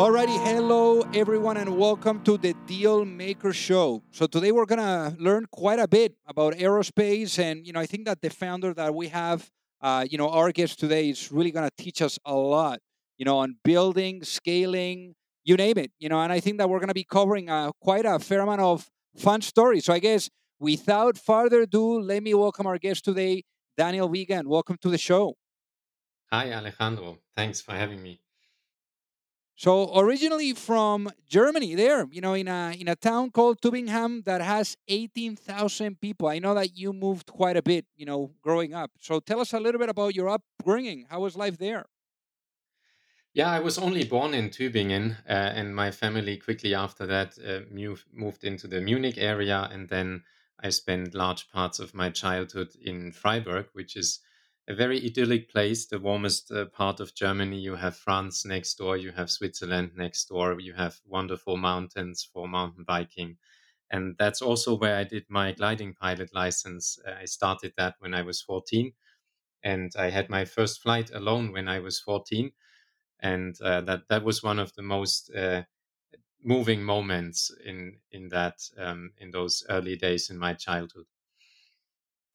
Alrighty, hello everyone, and welcome to the Deal Maker Show. So today we're gonna learn quite a bit about aerospace, and you know I think that the founder that we have, uh, you know, our guest today is really gonna teach us a lot, you know, on building, scaling, you name it, you know. And I think that we're gonna be covering uh, quite a fair amount of fun stories. So I guess without further ado, let me welcome our guest today, Daniel Wiegand. Welcome to the show. Hi, Alejandro. Thanks for having me. So originally from Germany, there, you know, in a in a town called Tübingen that has eighteen thousand people. I know that you moved quite a bit, you know, growing up. So tell us a little bit about your upbringing. How was life there? Yeah, I was only born in Tübingen, uh, and my family quickly after that uh, moved moved into the Munich area, and then I spent large parts of my childhood in Freiburg, which is a very idyllic place, the warmest uh, part of Germany. You have France next door, you have Switzerland next door, you have wonderful mountains for mountain biking. And that's also where I did my gliding pilot license. I started that when I was 14, and I had my first flight alone when I was 14. And uh, that, that was one of the most uh, moving moments in, in, that, um, in those early days in my childhood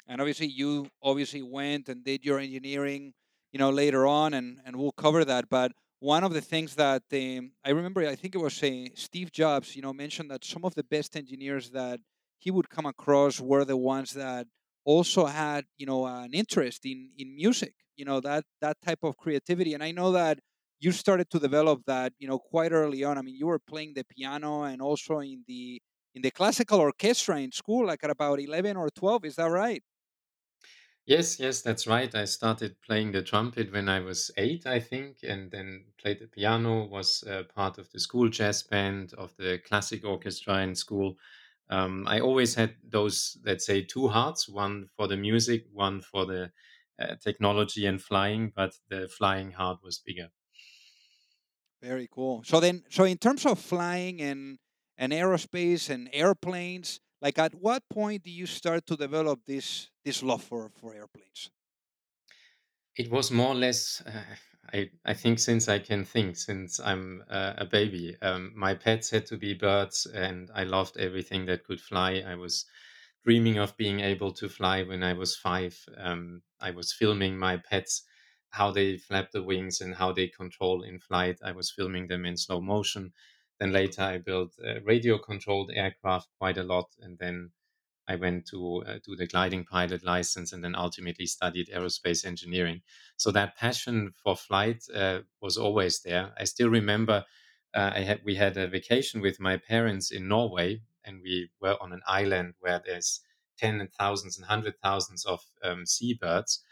and obviously you obviously went and did your engineering you know later on and and we'll cover that but one of the things that um, i remember i think it was uh, steve jobs you know mentioned that some of the best engineers that he would come across were the ones that also had you know an interest in in music you know that that type of creativity and i know that you started to develop that you know quite early on. I mean you were playing the piano and also in the in the classical orchestra in school like at about 11 or 12 is that right Yes, yes, that's right. I started playing the trumpet when I was eight, I think, and then played the piano, was uh, part of the school jazz band, of the classic orchestra in school. Um, I always had those, let's say, two hearts one for the music, one for the uh, technology and flying, but the flying heart was bigger. Very cool. So then, so in terms of flying and and aerospace and airplanes, like at what point do you start to develop this this love for for airplanes it was more or less uh, I, I think since I can think, since I'm uh, a baby, um, my pets had to be birds, and I loved everything that could fly. I was dreaming of being able to fly when I was five. Um, I was filming my pets, how they flap the wings and how they control in flight. I was filming them in slow motion. Then later, I built radio controlled aircraft quite a lot. And then I went to uh, do the gliding pilot license and then ultimately studied aerospace engineering. So that passion for flight uh, was always there. I still remember uh, I had we had a vacation with my parents in Norway, and we were on an island where there's ten and thousands and hundred thousands of um, seabirds,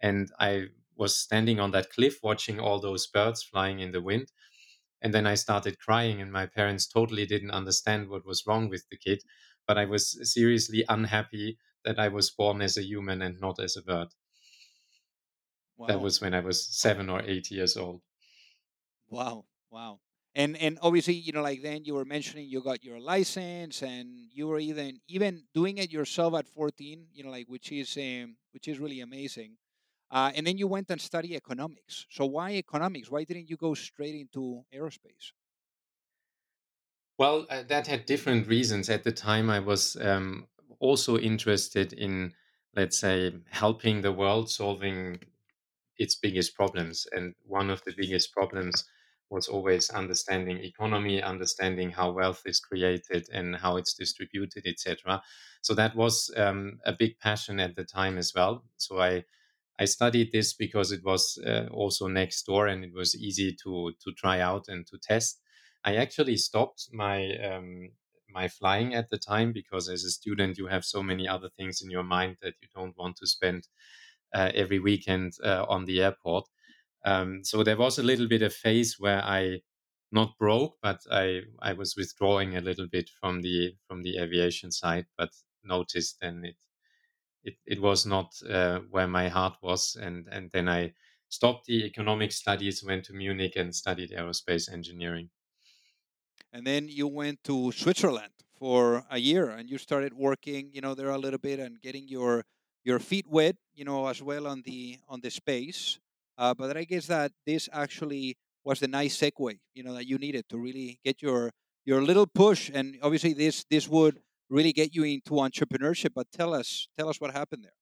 and I was standing on that cliff watching all those birds flying in the wind and then I started crying, and my parents totally didn't understand what was wrong with the kid. But I was seriously unhappy that I was born as a human and not as a bird. Wow. That was when I was seven or eight years old. Wow, wow. And and obviously, you know, like then you were mentioning you got your license and you were even even doing it yourself at 14, you know, like which is um, which is really amazing. Uh, and then you went and studied economics. So why economics? Why didn't you go straight into aerospace? Well, uh, that had different reasons. At the time, I was um, also interested in, let's say, helping the world solving its biggest problems. And one of the biggest problems was always understanding economy, understanding how wealth is created and how it's distributed, etc. So that was um, a big passion at the time as well. So I I studied this because it was uh, also next door and it was easy to to try out and to test. I actually stopped my um, my flying at the time because as a student you have so many other things in your mind that you don't want to spend uh, every weekend uh, on the airport. Um, so there was a little bit of phase where I not broke, but I I was withdrawing a little bit from the from the aviation side, but noticed then it it, it was not uh, where my heart was, and and then I stopped the economic studies, went to Munich, and studied aerospace engineering. And then you went to Switzerland for a year, and you started working, you know, there a little bit and getting your your feet wet, you know, as well on the on the space. Uh, but I guess that this actually was the nice segue, you know, that you needed to really get your your little push. And obviously, this this would really get you into entrepreneurship. But tell us tell us what happened there.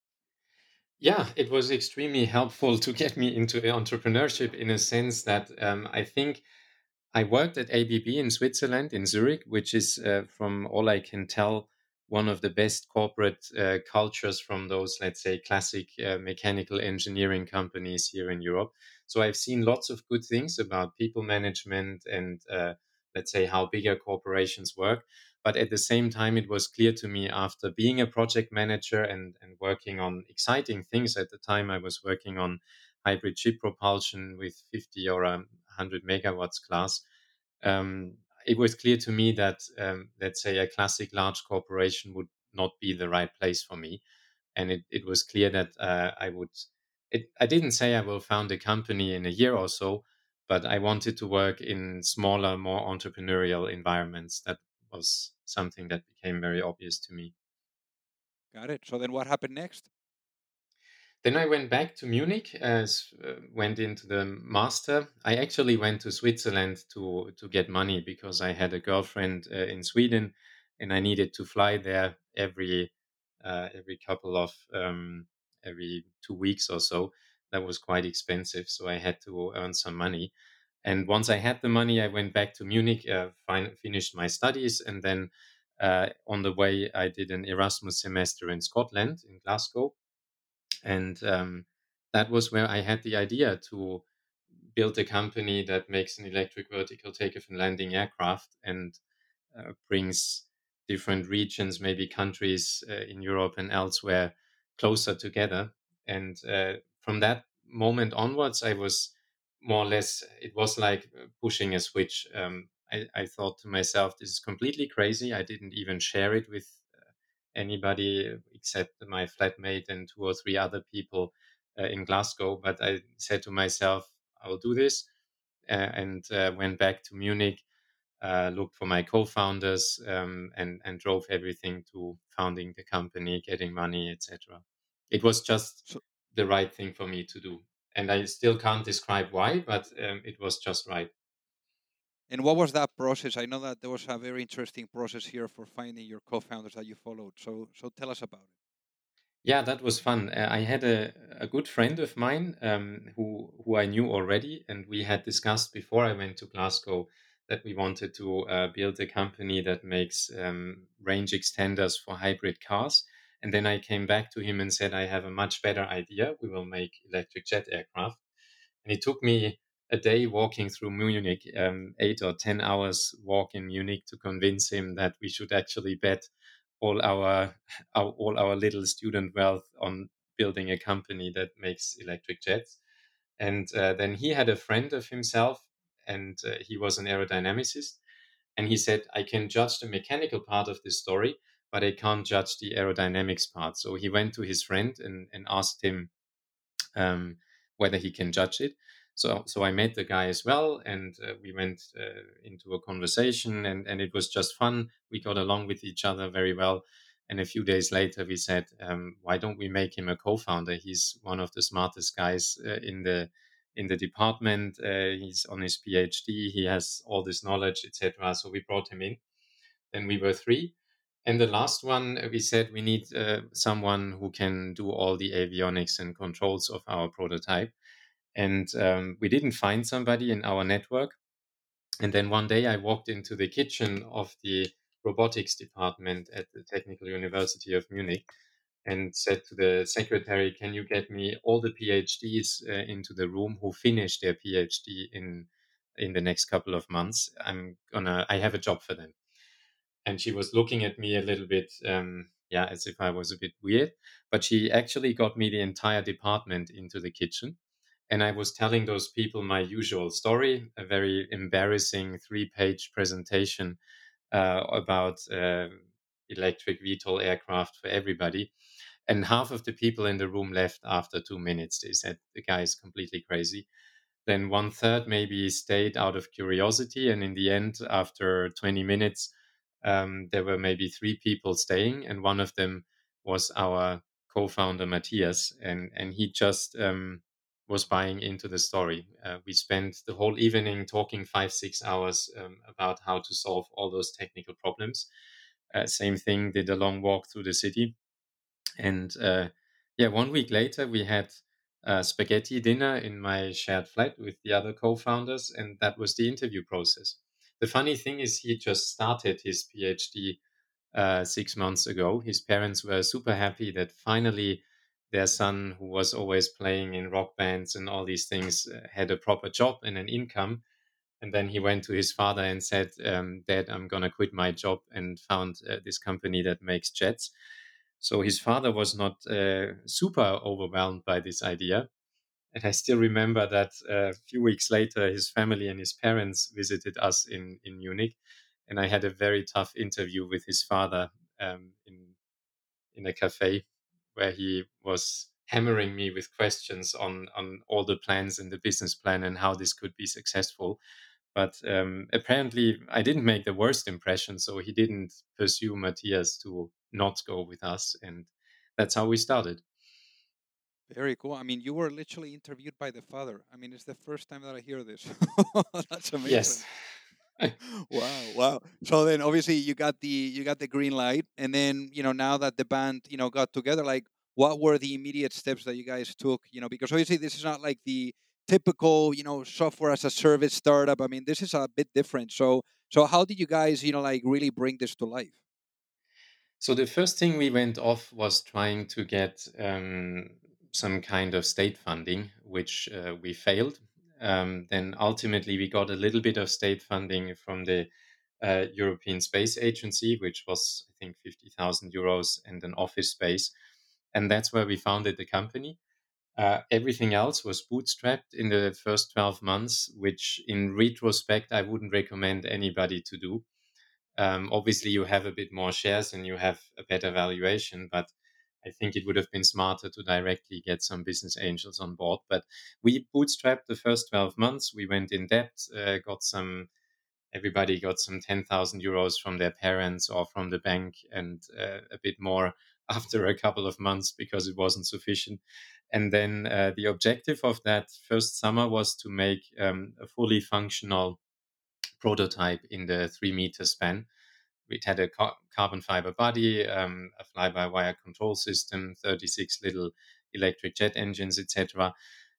Yeah, it was extremely helpful to get me into entrepreneurship in a sense that um, I think I worked at ABB in Switzerland, in Zurich, which is, uh, from all I can tell, one of the best corporate uh, cultures from those, let's say, classic uh, mechanical engineering companies here in Europe. So I've seen lots of good things about people management and, uh, let's say, how bigger corporations work. But at the same time, it was clear to me after being a project manager and, and working on exciting things. At the time, I was working on hybrid ship propulsion with 50 or 100 megawatts class. Um, it was clear to me that um, let's say a classic large corporation would not be the right place for me and it, it was clear that uh, i would it, i didn't say i will found a company in a year or so but i wanted to work in smaller more entrepreneurial environments that was something that became very obvious to me got it so then what happened next then I went back to Munich, uh, went into the master. I actually went to Switzerland to to get money because I had a girlfriend uh, in Sweden, and I needed to fly there every uh, every couple of um, every two weeks or so. That was quite expensive, so I had to earn some money. And once I had the money, I went back to Munich, uh, fin- finished my studies, and then uh, on the way, I did an Erasmus semester in Scotland, in Glasgow and um, that was where I had the idea to build a company that makes an electric vertical takeoff and landing aircraft and uh, brings different regions, maybe countries uh, in Europe and elsewhere, closer together. And uh, from that moment onwards, I was more or less, it was like uh, pushing a switch. Um, I, I, thought to myself, this is completely crazy. I didn't even share it with anybody except my flatmate and two or three other people uh, in Glasgow. But I said to myself, I will do this, uh, and uh, went back to Munich, uh, looked for my co-founders, um, and and drove everything to founding the company, getting money, etc. It was just the right thing for me to do, and I still can't describe why, but um, it was just right. And what was that process? I know that there was a very interesting process here for finding your co-founders that you followed. So, so tell us about it. Yeah, that was fun. Uh, I had a, a good friend of mine um, who who I knew already, and we had discussed before I went to Glasgow that we wanted to uh, build a company that makes um, range extenders for hybrid cars. And then I came back to him and said, I have a much better idea. We will make electric jet aircraft. And it took me a day walking through Munich, um, eight or 10 hours walk in Munich to convince him that we should actually bet all our, our all our little student wealth on building a company that makes electric jets. And uh, then he had a friend of himself, and uh, he was an aerodynamicist. And he said, I can judge the mechanical part of this story, but I can't judge the aerodynamics part. So he went to his friend and, and asked him um, whether he can judge it. So, so I met the guy as well, and uh, we went uh, into a conversation, and, and it was just fun. We got along with each other very well, And a few days later, we said, um, why don't we make him a co-founder? He's one of the smartest guys uh, in the in the department. Uh, he's on his PhD. He has all this knowledge, etc. So we brought him in. Then we were three. And the last one, uh, we said we need uh, someone who can do all the avionics and controls of our prototype. And um, we didn't find somebody in our network. And then one day I walked into the kitchen of the robotics department at the Technical University of Munich and said to the secretary, Can you get me all the PhDs uh, into the room who finish their PhD in in the next couple of months? I'm gonna I have a job for them. And she was looking at me a little bit um, yeah, as if I was a bit weird. But she actually got me the entire department into the kitchen. And I was telling those people my usual story, a very embarrassing three page presentation uh, about uh, electric VTOL aircraft for everybody. And half of the people in the room left after two minutes. They said the guy is completely crazy. Then one third maybe stayed out of curiosity. And in the end, after 20 minutes, um, there were maybe three people staying, and one of them was our co-founder Matthias, and and he just um, was buying into the story. Uh, we spent the whole evening talking five six hours um, about how to solve all those technical problems. Uh, same thing, did a long walk through the city, and uh, yeah, one week later we had spaghetti dinner in my shared flat with the other co-founders, and that was the interview process the funny thing is, he just started his PhD uh, six months ago. His parents were super happy that finally their son, who was always playing in rock bands and all these things, uh, had a proper job and an income. And then he went to his father and said, um, Dad, I'm going to quit my job and found uh, this company that makes jets. So his father was not uh, super overwhelmed by this idea. And I still remember that uh, a few weeks later, his family and his parents visited us in, in Munich. And I had a very tough interview with his father um, in, in a cafe where he was hammering me with questions on, on all the plans and the business plan and how this could be successful. But um, apparently, I didn't make the worst impression. So he didn't pursue Matthias to not go with us. And that's how we started. Very cool. I mean, you were literally interviewed by the father. I mean, it's the first time that I hear this. That's amazing. Yes. wow, wow. So then obviously you got the you got the green light and then, you know, now that the band, you know, got together like what were the immediate steps that you guys took, you know, because obviously this is not like the typical, you know, software as a service startup. I mean, this is a bit different. So so how did you guys, you know, like really bring this to life? So the first thing we went off was trying to get um, some kind of state funding, which uh, we failed. Um, then ultimately, we got a little bit of state funding from the uh, European Space Agency, which was, I think, 50,000 euros and an office space. And that's where we founded the company. Uh, everything else was bootstrapped in the first 12 months, which in retrospect, I wouldn't recommend anybody to do. Um, obviously, you have a bit more shares and you have a better valuation, but I think it would have been smarter to directly get some business angels on board. But we bootstrapped the first 12 months. We went in debt, uh, got some, everybody got some 10,000 euros from their parents or from the bank and uh, a bit more after a couple of months because it wasn't sufficient. And then uh, the objective of that first summer was to make um, a fully functional prototype in the three meter span it had a car- carbon fiber body, um, a fly-by-wire control system, 36 little electric jet engines, etc.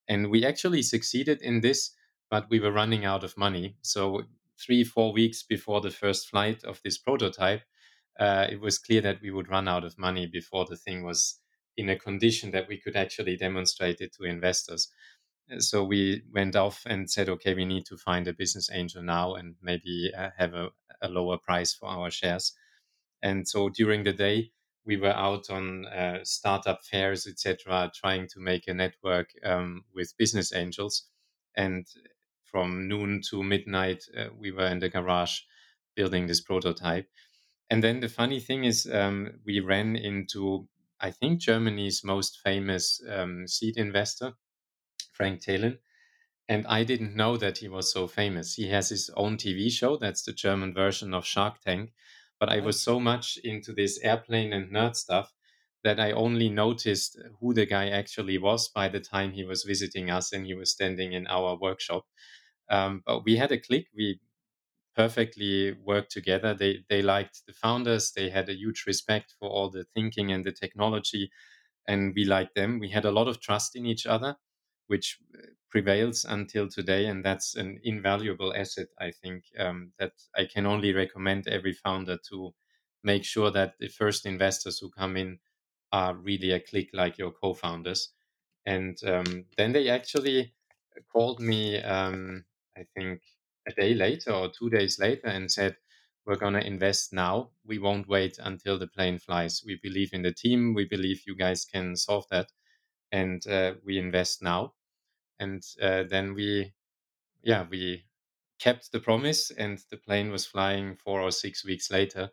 And we actually succeeded in this, but we were running out of money. So three, four weeks before the first flight of this prototype, uh, it was clear that we would run out of money before the thing was in a condition that we could actually demonstrate it to investors. So we went off and said, okay, we need to find a business angel now and maybe uh, have a, a lower price for our shares. And so during the day, we were out on uh, startup fairs, etc., trying to make a network um, with business angels. And from noon to midnight, uh, we were in the garage building this prototype. And then the funny thing is, um, we ran into, I think, Germany's most famous um, seed investor, Frank Thelen, and I didn't know that he was so famous. He has his own TV show, that's the German version of Shark Tank. But I was so much into this airplane and nerd stuff that I only noticed who the guy actually was by the time he was visiting us and he was standing in our workshop. Um, but we had a click. We perfectly worked together. They they liked the founders. They had a huge respect for all the thinking and the technology, and we liked them. We had a lot of trust in each other, which uh, prevails until today, and that's an invaluable asset. I think um, that I can only recommend every founder to make sure that the first investors who come in are really a click like your co-founders. And um, then they actually called me, um, I think, a day later or two days later and said, We're going to invest now. We won't wait until the plane flies. We believe in the team. We believe you guys can solve that. And uh, we invest now. And uh, then we, yeah, we kept the promise and the plane was flying four or six weeks later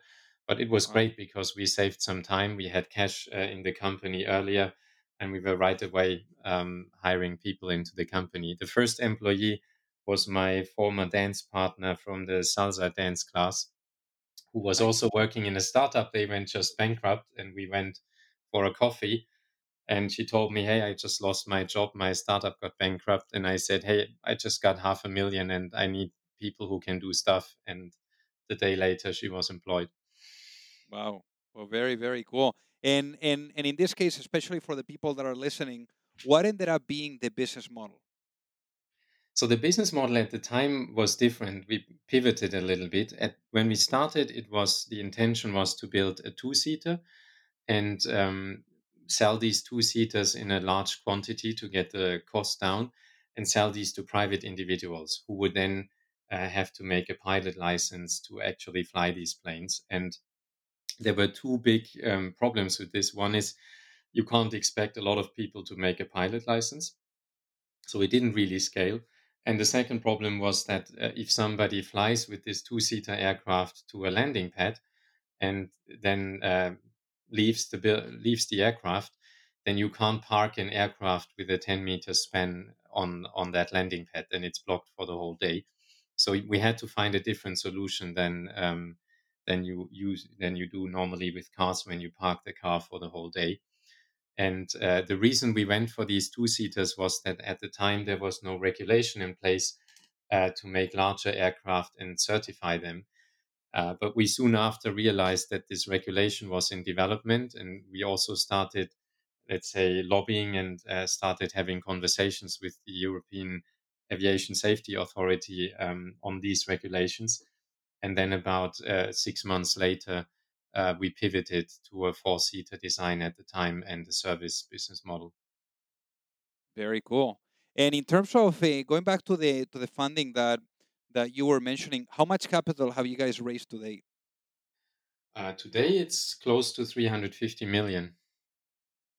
but it was great because we saved some time. We had cash uh, in the company earlier, and we were right away um, hiring people into the company. The first employee was my former dance partner from the salsa dance class, who was also working in a startup. They went just bankrupt, and we went for a coffee. And she told me, Hey, I just lost my job. My startup got bankrupt. And I said, Hey, I just got half a million and I need people who can do stuff. And the day later, she was employed. Wow. Well, very, very cool. And and and in this case, especially for the people that are listening, what ended up being the business model? So the business model at the time was different. We pivoted a little bit. At when we started, it was the intention was to build a two-seater and um, sell these two-seaters in a large quantity to get the cost down, and sell these to private individuals who would then uh, have to make a pilot license to actually fly these planes. And there were two big um, problems with this. One is you can't expect a lot of people to make a pilot license. So it didn't really scale. And the second problem was that uh, if somebody flies with this two seater aircraft to a landing pad and then uh, leaves, the, leaves the aircraft, then you can't park an aircraft with a 10 meter span on, on that landing pad and it's blocked for the whole day. So we had to find a different solution than um, than you use than you do normally with cars when you park the car for the whole day. And uh, the reason we went for these two seaters was that at the time there was no regulation in place uh, to make larger aircraft and certify them. Uh, but we soon after realized that this regulation was in development, and we also started, let's say, lobbying and uh, started having conversations with the European Aviation Safety Authority um, on these regulations. And then about uh, six months later, uh, we pivoted to a four seater design at the time and the service business model. Very cool. And in terms of uh, going back to the to the funding that that you were mentioning, how much capital have you guys raised today? Uh, today it's close to 350 million.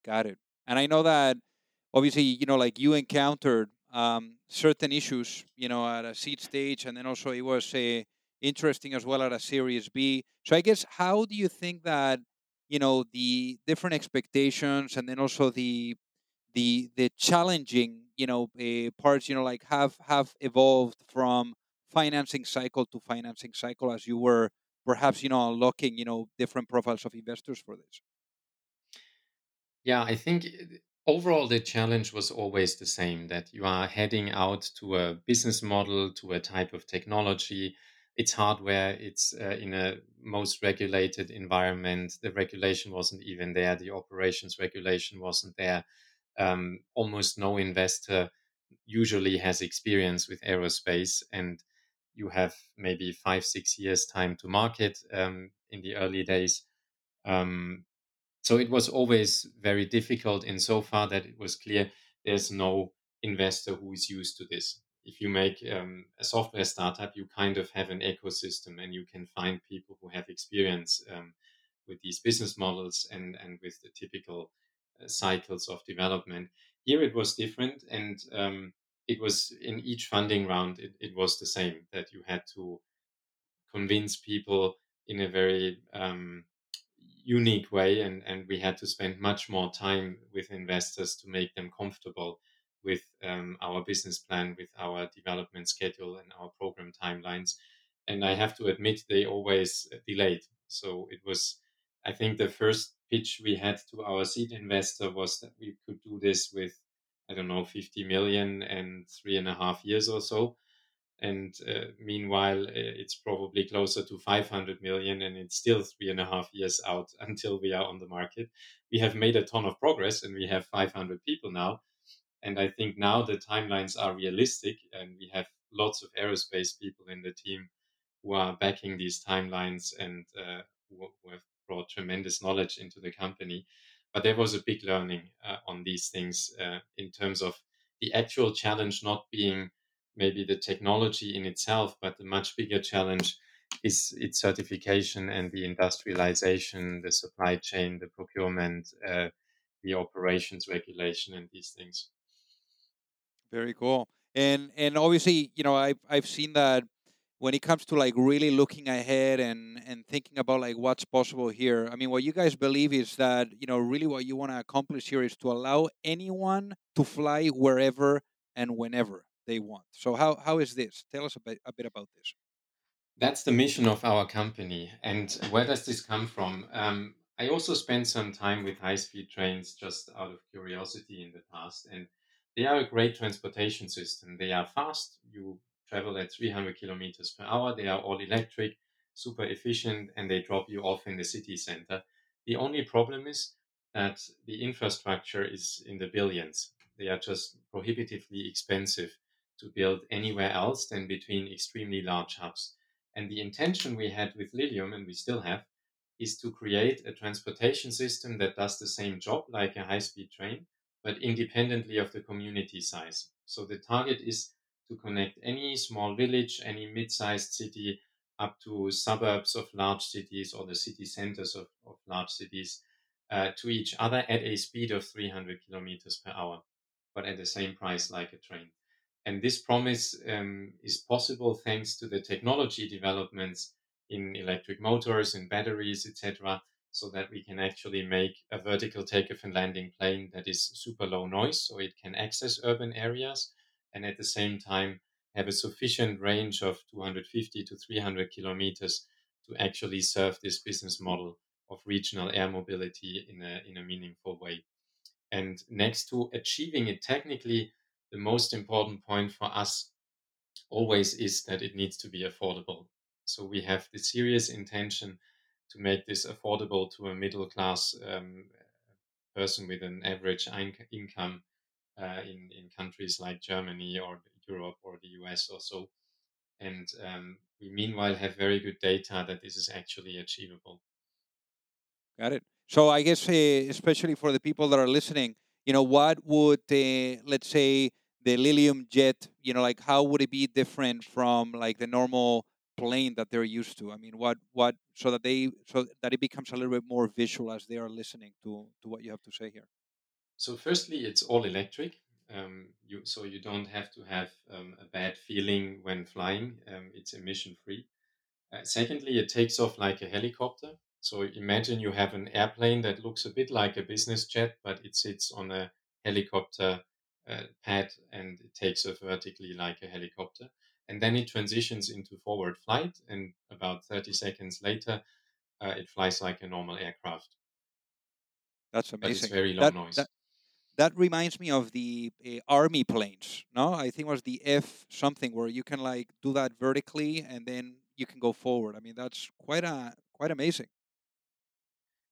Got it. And I know that obviously, you know, like you encountered um, certain issues, you know, at a seed stage, and then also it was a interesting as well at a Series B. So I guess how do you think that you know the different expectations and then also the the the challenging you know uh, parts you know like have have evolved from financing cycle to financing cycle as you were perhaps you know unlocking you know different profiles of investors for this? Yeah i think overall the challenge was always the same that you are heading out to a business model to a type of technology. It's hardware it's uh, in a most regulated environment. The regulation wasn't even there the operations regulation wasn't there. Um, almost no investor usually has experience with aerospace and you have maybe five six years time to market um, in the early days um, so it was always very difficult in so far that it was clear there's no investor who is used to this if you make um, a software startup, you kind of have an ecosystem and you can find people who have experience um, with these business models and, and with the typical uh, cycles of development. Here it was different, and um, it was in each funding round, it, it, was the same that you had to convince people in a very um, unique way, and, and we had to spend much more time with investors to make them comfortable with um, our business plan, with our development schedule, and our program timelines. And I have to admit, they always delayed. So it was, I think, the first pitch we had to our seed investor was that we could do this with, I don't know, 50 million and three and a half years or so. And uh, meanwhile, uh, it's probably closer to 500 million, and it's still three and a half years out until we are on the market. We have made a ton of progress, and we have 500 people now. And I think now the timelines are realistic, and we have lots of aerospace people in the team who are backing these timelines and uh, who, who, have brought tremendous knowledge into the company. But there was a big learning uh, on these things uh, in terms of the actual challenge not being maybe the technology in itself, but the much bigger challenge is its certification and the industrialization, the supply chain, the procurement, uh, the operations regulation, and these things. Very cool. And and obviously, you know, I've I've seen that when it comes to like really looking ahead and and thinking about like what's possible here. I mean, what you guys believe is that you know really what you want to accomplish here is to allow anyone to fly wherever and whenever they want. So how how is this? Tell us a bit a bit about this. That's the mission of our company. And where does this come from? Um, I also spent some time with high speed trains just out of curiosity in the past. And they are a great transportation system. They are fast. You travel at 300 kilometers per hour. They are all electric, super efficient, and they drop you off in the city center. The only problem is that the infrastructure is in the billions. They are just prohibitively expensive to build anywhere else than between extremely large hubs. And the intention we had with Lilium, and we still have, is to create a transportation system that does the same job like a high speed train, but independently of the community size. So the target is to connect any small village, any mid sized city up to suburbs of large cities or the city centers of, of large cities uh, to each other at a speed of 300 kilometers per hour, but at the same price like a train. And this promise um, is possible thanks to the technology developments in electric motors and batteries, etc., so that we can actually make a vertical takeoff and landing plane that is super low noise, so it can access urban areas and at the same time have a sufficient range of 250 to 300 kilometers to actually serve this business model of regional air mobility in a, in a meaningful way. And next to achieving it technically, the most important point for us always is that it needs to be affordable. So we have the serious intention to make this affordable to a middle class um, person with an average in- income uh, in in countries like Germany or Europe or the US or so. And um, we meanwhile have very good data that this is actually achievable. Got it. So I guess, uh, especially for the people that are listening, you know, what would, uh, let's say, the Lilium jet, you know, like how would it be different from like the normal plane that they're used to? I mean, what what so that they so that it becomes a little bit more visual as they are listening to to what you have to say here. So, firstly, it's all electric. Um, you, so you don't have to have um, a bad feeling when flying. Um, it's emission free. Uh, secondly, it takes off like a helicopter. So imagine you have an airplane that looks a bit like a business jet, but it sits on a helicopter uh, pad and it takes off vertically like a helicopter. And then it transitions into forward flight, and about 30 seconds later, uh, it flies like a normal aircraft. That's amazing. But it's very low that, noise. That, that reminds me of the uh, army planes. No, I think it was the F something where you can like do that vertically and then you can go forward. I mean, that's quite a quite amazing.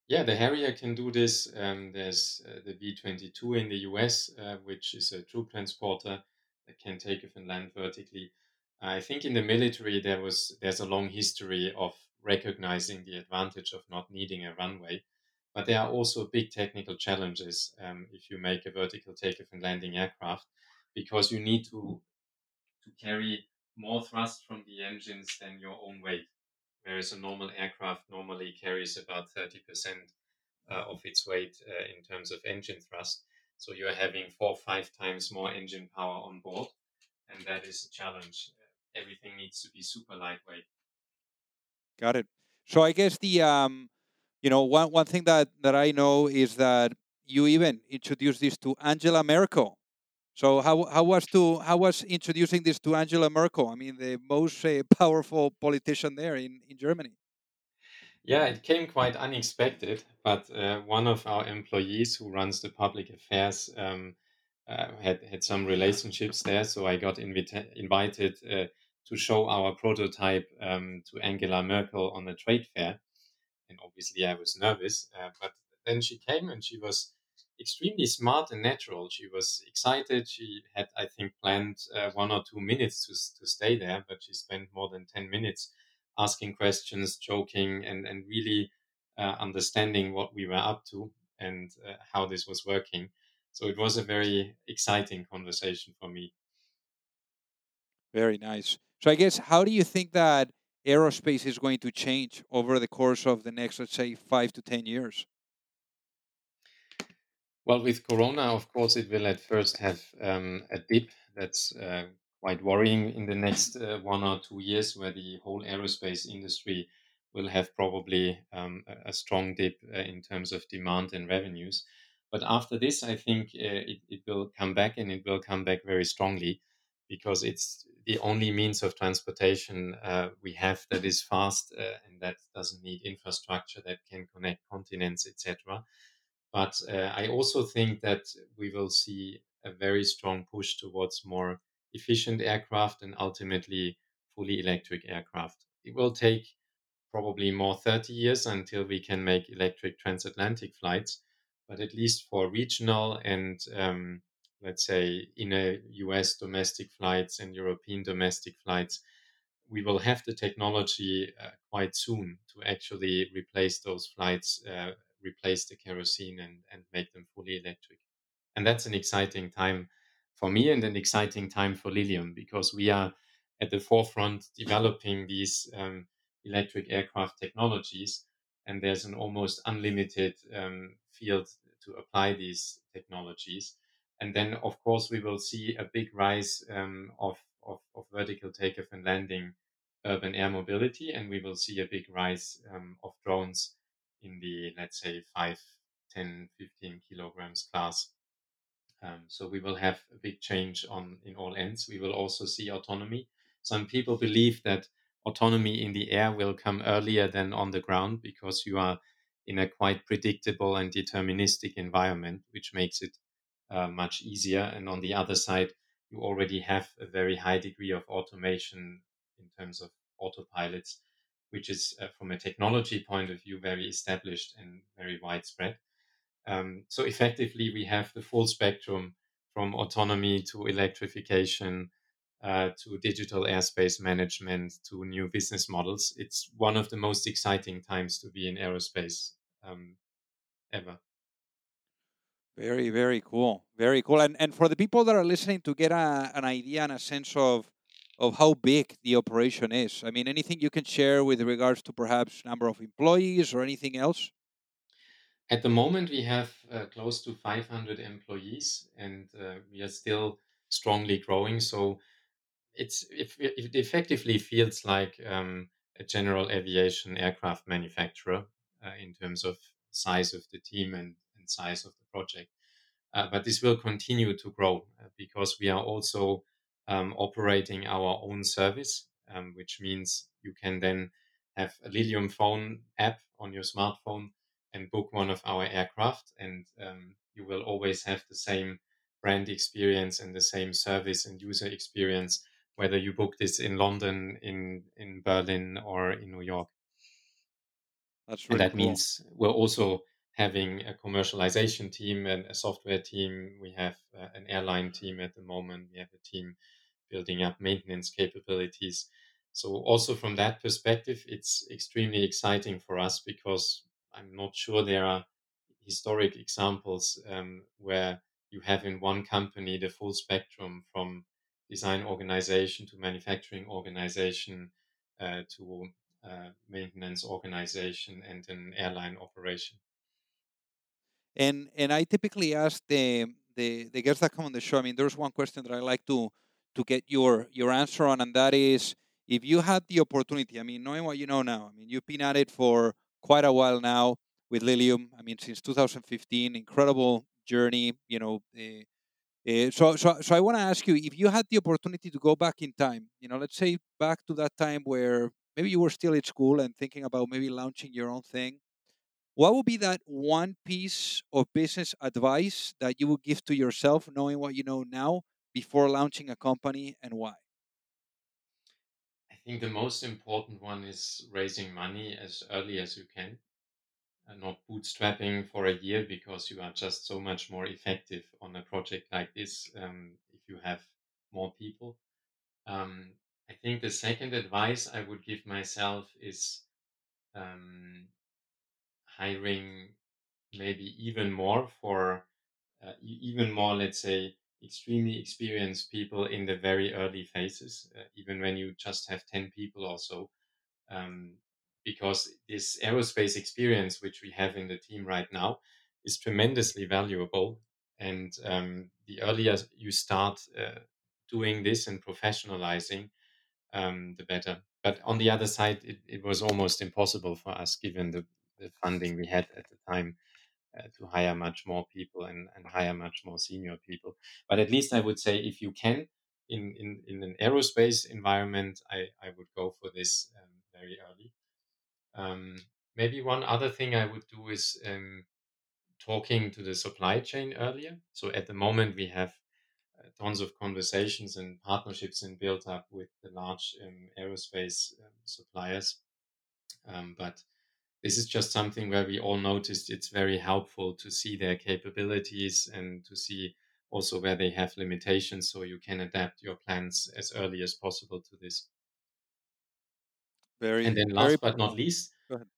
Yeah, the Harrier can do this. Um, there's uh, the V-22 in the US, uh, which is a troop transporter that can take off and land vertically. I think in the military there was there's a long history of recognizing the advantage of not needing a runway, but there are also big technical challenges um, if you make a vertical takeoff and landing aircraft, because you need to to carry more thrust from the engines than your own weight whereas a normal aircraft normally carries about 30% uh, of its weight uh, in terms of engine thrust. So you're having four or five times more engine power on board, and that is a challenge. Everything needs to be super lightweight. Got it. So I guess the um, you know one one thing that that I know is that you even introduced this to Angela Merkel so how how was to how was introducing this to Angela Merkel? I mean, the most uh, powerful politician there in, in Germany. Yeah, it came quite unexpected, but uh, one of our employees who runs the public affairs um, uh, had had some relationships there, so I got invita- invited uh, to show our prototype um, to Angela Merkel on a trade fair, and obviously I was nervous, uh, but then she came and she was extremely smart and natural. She was excited. She had, I think, planned uh, one or two minutes to to stay there, but she spent more than ten minutes asking questions, joking, and and really uh, understanding what we were up to and uh, how this was working. So it was a very exciting conversation for me. Very nice. So I guess how do you think that aerospace is going to change over the course of the next, let's say, five to ten years? Well, with Corona, of course, it will at first have um, a dip. That's uh, quite worrying in the next uh, one or two years, where the whole aerospace industry will have probably um, a, strong dip uh, in terms of demand and revenues. But after this, I think uh, it, it will come back and it will come back very strongly because it's the only means of transportation uh, we have that is fast uh, and that doesn't need infrastructure that can connect continents, etc. But uh, I also think that we will see a very strong push towards more efficient aircraft and ultimately fully electric aircraft. It will take probably more 30 years until we can make electric transatlantic flights, but at least for regional and um, let's say in a US domestic flights and European domestic flights, we will have the technology uh, quite soon to actually replace those flights uh, replace the kerosene and, and make them fully electric. And that's an exciting time for me and an exciting time for Lilium because we are at the forefront developing these um, electric aircraft technologies. And there's an almost unlimited um, field to apply these technologies. And then, of course, we will see a big rise um, of, of, of, vertical takeoff and landing urban air mobility. And we will see a big rise um, of drones in the, let's say, 5, 10, 15 kilograms class. Um, so we will have a big change on in all ends. We will also see autonomy. Some people believe that autonomy in the air will come earlier than on the ground because you are in a quite predictable and deterministic environment, which makes it uh, much easier. And on the other side, you already have a very high degree of automation in terms of autopilots which is uh, from a technology point of view very established and very widespread. Um, so effectively, we have the full spectrum from autonomy to electrification uh, to digital airspace management to new business models. It's one of the most exciting times to be in aerospace um, ever. Very, very cool. Very cool. And and for the people that are listening to get a, an idea and a sense of of how big the operation is. I mean, anything you can share with regards to perhaps number of employees or anything else? At the moment, we have uh, close to 500 employees, and uh, we are still strongly growing. So it's it, it effectively feels like um, a general aviation aircraft manufacturer uh, in terms of size of the team and, and size of the project. Uh, but this will continue to grow uh, because we are also um, operating our own service, um, which means you can then have a Lilium phone app on your smartphone and book one of our aircraft, and um, you will always have the same brand experience and the same service and user experience, whether you book this in London, in in Berlin, or in New York. That's really and that cool. means we're also having a commercialization team and a software team. We have uh, an airline team at the moment. We have a team building up maintenance capabilities. So also from that perspective, it's extremely exciting for us because I'm not sure there are historic examples um, where you have in one company the full spectrum from design organization to manufacturing organization uh, to uh, maintenance organization and an airline operation. And and I typically ask the the the guests that come on the show. I mean, there's one question that I like to to get your your answer on, and that is if you had the opportunity. I mean, knowing what you know now, I mean, you've been at it for quite a while now with Lilium. I mean, since 2015, incredible journey. You know, uh, uh, so so so I want to ask you if you had the opportunity to go back in time. You know, let's say back to that time where maybe you were still at school and thinking about maybe launching your own thing, what would be that one piece of business advice that you would give to yourself, knowing what you know now, before launching a company and why? I think the most important one is raising money as early as you can and not bootstrapping for a year because you are just so much more effective on a project like this um, if you have more people. Um, I think the second advice I would give myself is um, hiring maybe even more for uh, even more, let's say, extremely experienced people in the very early phases, uh, even when you just have 10 people or so. Um, because this aerospace experience, which we have in the team right now, is tremendously valuable. And um, the earlier you start uh, doing this and professionalizing, um, the better. But on the other side, it, it, was almost impossible for us, given the, the funding we had at the time, uh, to hire much more people and, and hire much more senior people. But at least I would say, if you can, in, in, in an aerospace environment, I, I would go for this um, very early. Um, maybe one other thing I would do is um, talking to the supply chain earlier. So at the moment, we have uh, tons of conversations and partnerships and built up with the large um, aerospace um, suppliers. Um, but this is just something where we all noticed it's very helpful to see their capabilities and to see also where they have limitations so you can adapt your plans as early as possible to this. Very, and then last very but not least,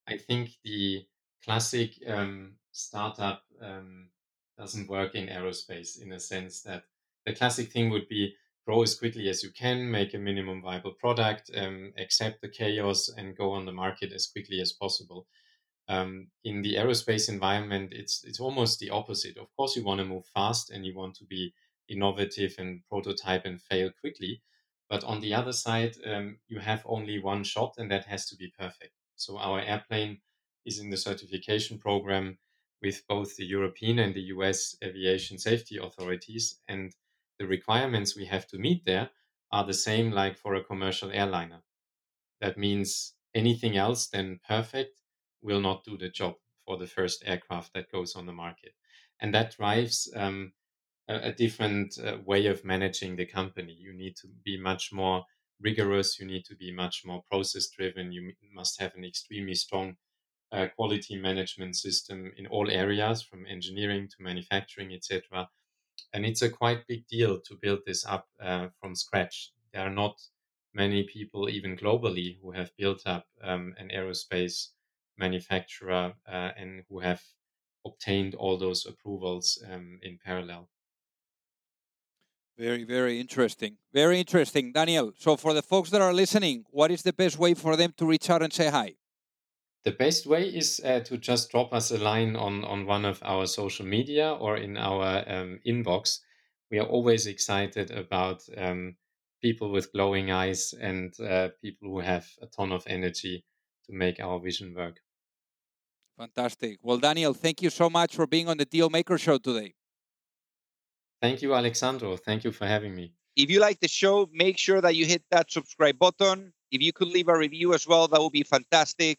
I think the classic um, startup um, doesn't work in aerospace in a sense that the classic thing would be grow as quickly as you can, make a minimum viable product, um, accept the chaos, and go on the market as quickly as possible. Um, in the aerospace environment, it's it's almost the opposite. Of course, you want to move fast and you want to be innovative and prototype and fail quickly. But on the other side, um, you have only one shot, and that has to be perfect. So our airplane is in the certification program with both the European and the US aviation safety authorities, and the requirements we have to meet there are the same like for a commercial airliner. That means anything else than perfect will not do the job for the first aircraft that goes on the market. And that drives um, a, a, different uh, way of managing the company. You need to be much more rigorous, you need to be much more process driven, you must have an extremely strong uh, quality management system in all areas from engineering to manufacturing, etc and it's a quite big deal to build this up uh, from scratch. There are not many people, even globally, who have built up um, an aerospace manufacturer uh, and who have obtained all those approvals um, in parallel. Very, very interesting. Very interesting, Daniel. So, for the folks that are listening, what is the best way for them to reach out and say hi? The best way is uh, to just drop us a line on, on one of our social media or in our um, inbox. We are always excited about um, people with glowing eyes and uh, people who have a ton of energy to make our vision work. Fantastic. Well, Daniel, thank you so much for being on the Deal Maker Show today. Thank you, Alexandro. Thank you for having me. If you like the show, make sure that you hit that subscribe button. If you could leave a review as well, that would be fantastic.